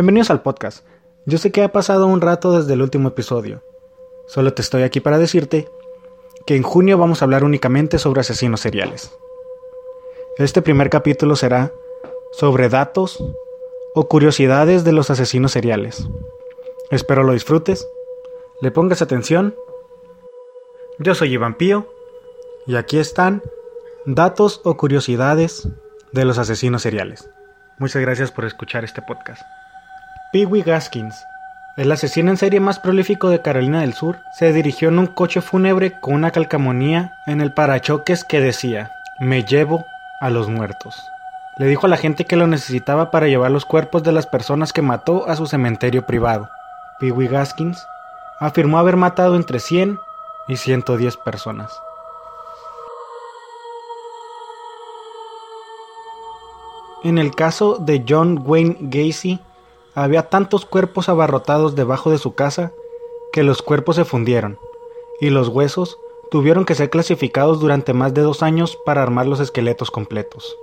Bienvenidos al podcast. Yo sé que ha pasado un rato desde el último episodio. Solo te estoy aquí para decirte que en junio vamos a hablar únicamente sobre asesinos seriales. Este primer capítulo será sobre datos o curiosidades de los asesinos seriales. Espero lo disfrutes, le pongas atención. Yo soy Iván Pío y aquí están datos o curiosidades de los asesinos seriales. Muchas gracias por escuchar este podcast. Pee Gaskins, el asesino en serie más prolífico de Carolina del Sur, se dirigió en un coche fúnebre con una calcamonía en el parachoques que decía, me llevo a los muertos. Le dijo a la gente que lo necesitaba para llevar los cuerpos de las personas que mató a su cementerio privado. Pee Gaskins afirmó haber matado entre 100 y 110 personas. En el caso de John Wayne Gacy, había tantos cuerpos abarrotados debajo de su casa que los cuerpos se fundieron, y los huesos tuvieron que ser clasificados durante más de dos años para armar los esqueletos completos.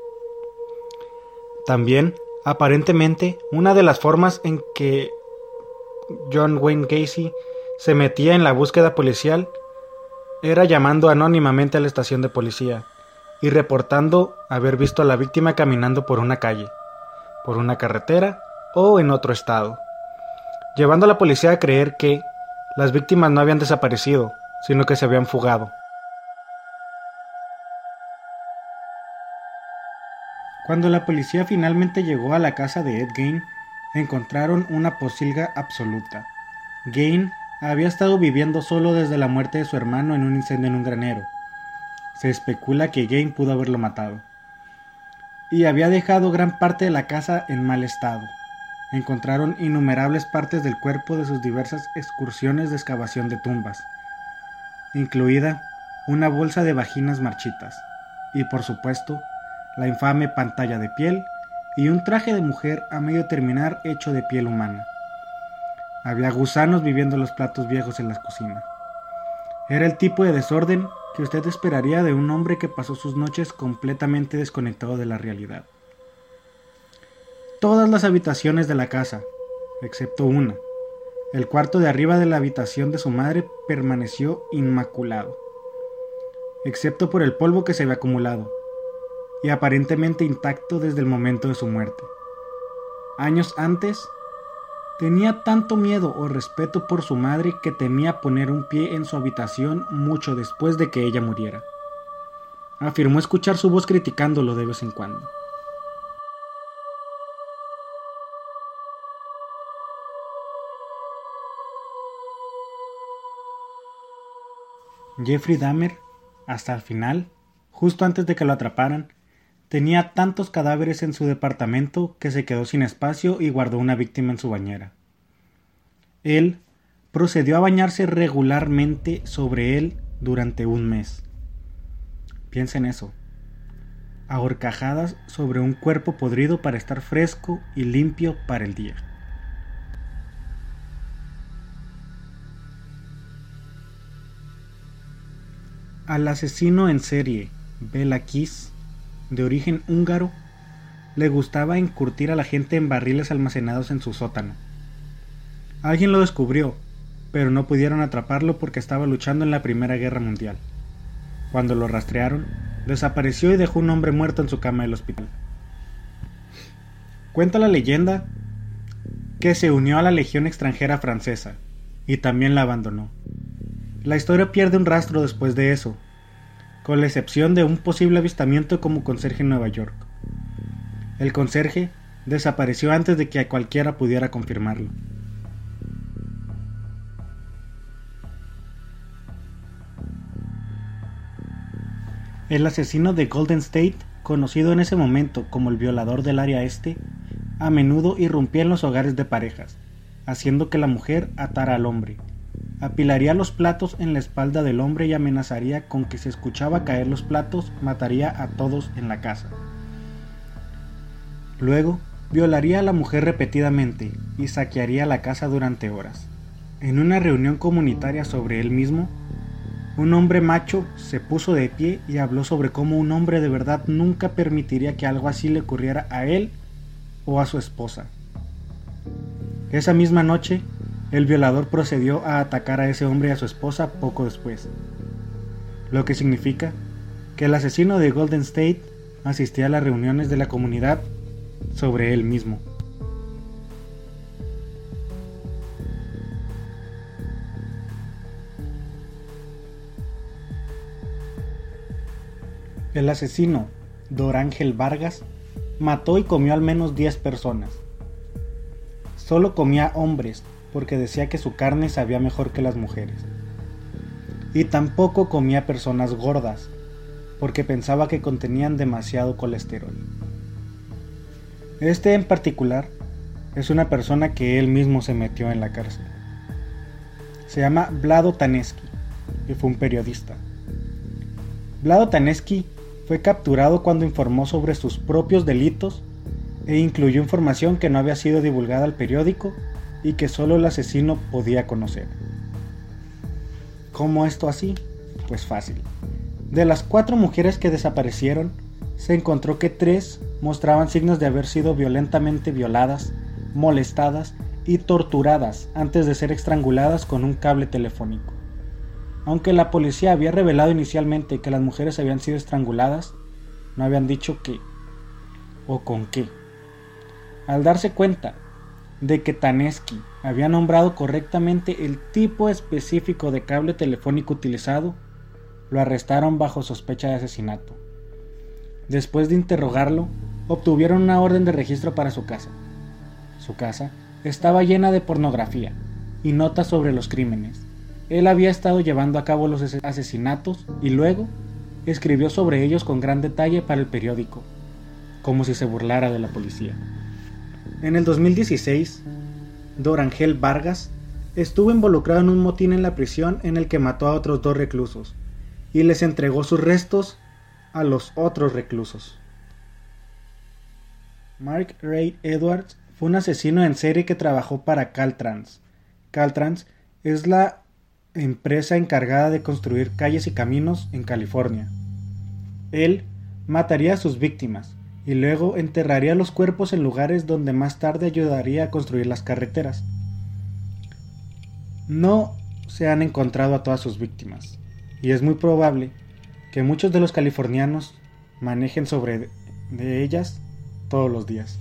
También, aparentemente, una de las formas en que John Wayne Gacy se metía en la búsqueda policial era llamando anónimamente a la estación de policía y reportando haber visto a la víctima caminando por una calle, por una carretera o en otro estado, llevando a la policía a creer que las víctimas no habían desaparecido, sino que se habían fugado. Cuando la policía finalmente llegó a la casa de Ed Gain, encontraron una posilga absoluta. Gain había estado viviendo solo desde la muerte de su hermano en un incendio en un granero. Se especula que Gain pudo haberlo matado. Y había dejado gran parte de la casa en mal estado encontraron innumerables partes del cuerpo de sus diversas excursiones de excavación de tumbas, incluida una bolsa de vaginas marchitas, y por supuesto, la infame pantalla de piel y un traje de mujer a medio terminar hecho de piel humana. Había gusanos viviendo en los platos viejos en la cocina. Era el tipo de desorden que usted esperaría de un hombre que pasó sus noches completamente desconectado de la realidad. Todas las habitaciones de la casa, excepto una. El cuarto de arriba de la habitación de su madre permaneció inmaculado, excepto por el polvo que se había acumulado, y aparentemente intacto desde el momento de su muerte. Años antes, tenía tanto miedo o respeto por su madre que temía poner un pie en su habitación mucho después de que ella muriera. Afirmó escuchar su voz criticándolo de vez en cuando. Jeffrey Dahmer, hasta el final, justo antes de que lo atraparan, tenía tantos cadáveres en su departamento que se quedó sin espacio y guardó una víctima en su bañera. Él procedió a bañarse regularmente sobre él durante un mes. Piensa en eso. Ahorcajadas sobre un cuerpo podrido para estar fresco y limpio para el día. Al asesino en serie Bela Kiss, de origen húngaro, le gustaba encurtir a la gente en barriles almacenados en su sótano. Alguien lo descubrió, pero no pudieron atraparlo porque estaba luchando en la Primera Guerra Mundial. Cuando lo rastrearon, desapareció y dejó un hombre muerto en su cama del hospital. Cuenta la leyenda que se unió a la Legión extranjera francesa y también la abandonó. La historia pierde un rastro después de eso, con la excepción de un posible avistamiento como conserje en Nueva York. El conserje desapareció antes de que cualquiera pudiera confirmarlo. El asesino de Golden State, conocido en ese momento como el violador del área este, a menudo irrumpía en los hogares de parejas, haciendo que la mujer atara al hombre, Apilaría los platos en la espalda del hombre y amenazaría con que si escuchaba caer los platos mataría a todos en la casa. Luego, violaría a la mujer repetidamente y saquearía la casa durante horas. En una reunión comunitaria sobre él mismo, un hombre macho se puso de pie y habló sobre cómo un hombre de verdad nunca permitiría que algo así le ocurriera a él o a su esposa. Esa misma noche, el violador procedió a atacar a ese hombre y a su esposa poco después, lo que significa que el asesino de Golden State asistía a las reuniones de la comunidad sobre él mismo. El asesino, Dorángel Vargas, mató y comió al menos 10 personas. Solo comía hombres porque decía que su carne sabía mejor que las mujeres. Y tampoco comía personas gordas porque pensaba que contenían demasiado colesterol. Este en particular es una persona que él mismo se metió en la cárcel. Se llama Vlado Taneski y fue un periodista. Vlado Taneski fue capturado cuando informó sobre sus propios delitos e incluyó información que no había sido divulgada al periódico y que solo el asesino podía conocer. ¿Cómo esto así? Pues fácil. De las cuatro mujeres que desaparecieron, se encontró que tres mostraban signos de haber sido violentamente violadas, molestadas y torturadas antes de ser estranguladas con un cable telefónico. Aunque la policía había revelado inicialmente que las mujeres habían sido estranguladas, no habían dicho qué o con qué. Al darse cuenta de que Taneski había nombrado correctamente el tipo específico de cable telefónico utilizado, lo arrestaron bajo sospecha de asesinato. Después de interrogarlo, obtuvieron una orden de registro para su casa. Su casa estaba llena de pornografía y notas sobre los crímenes. Él había estado llevando a cabo los asesinatos y luego escribió sobre ellos con gran detalle para el periódico, como si se burlara de la policía. En el 2016, Dorangel Vargas estuvo involucrado en un motín en la prisión en el que mató a otros dos reclusos y les entregó sus restos a los otros reclusos. Mark Ray Edwards fue un asesino en serie que trabajó para Caltrans. Caltrans es la empresa encargada de construir calles y caminos en California. Él mataría a sus víctimas y luego enterraría los cuerpos en lugares donde más tarde ayudaría a construir las carreteras. No se han encontrado a todas sus víctimas y es muy probable que muchos de los californianos manejen sobre de ellas todos los días.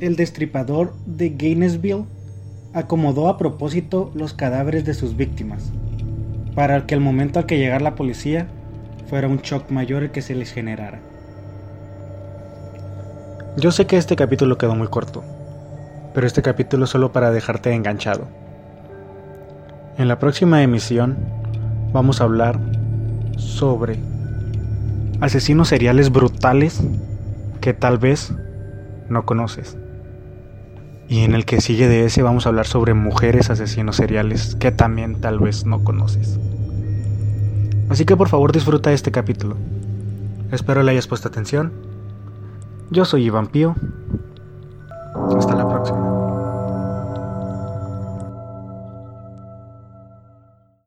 el destripador de Gainesville acomodó a propósito los cadáveres de sus víctimas, para que al momento al que llegara la policía fuera un shock mayor el que se les generara. Yo sé que este capítulo quedó muy corto, pero este capítulo es solo para dejarte enganchado. En la próxima emisión vamos a hablar sobre asesinos seriales brutales que tal vez no conoces. Y en el que sigue de ese vamos a hablar sobre mujeres asesinos seriales que también tal vez no conoces. Así que por favor disfruta este capítulo. Espero le hayas puesto atención. Yo soy Iván Pío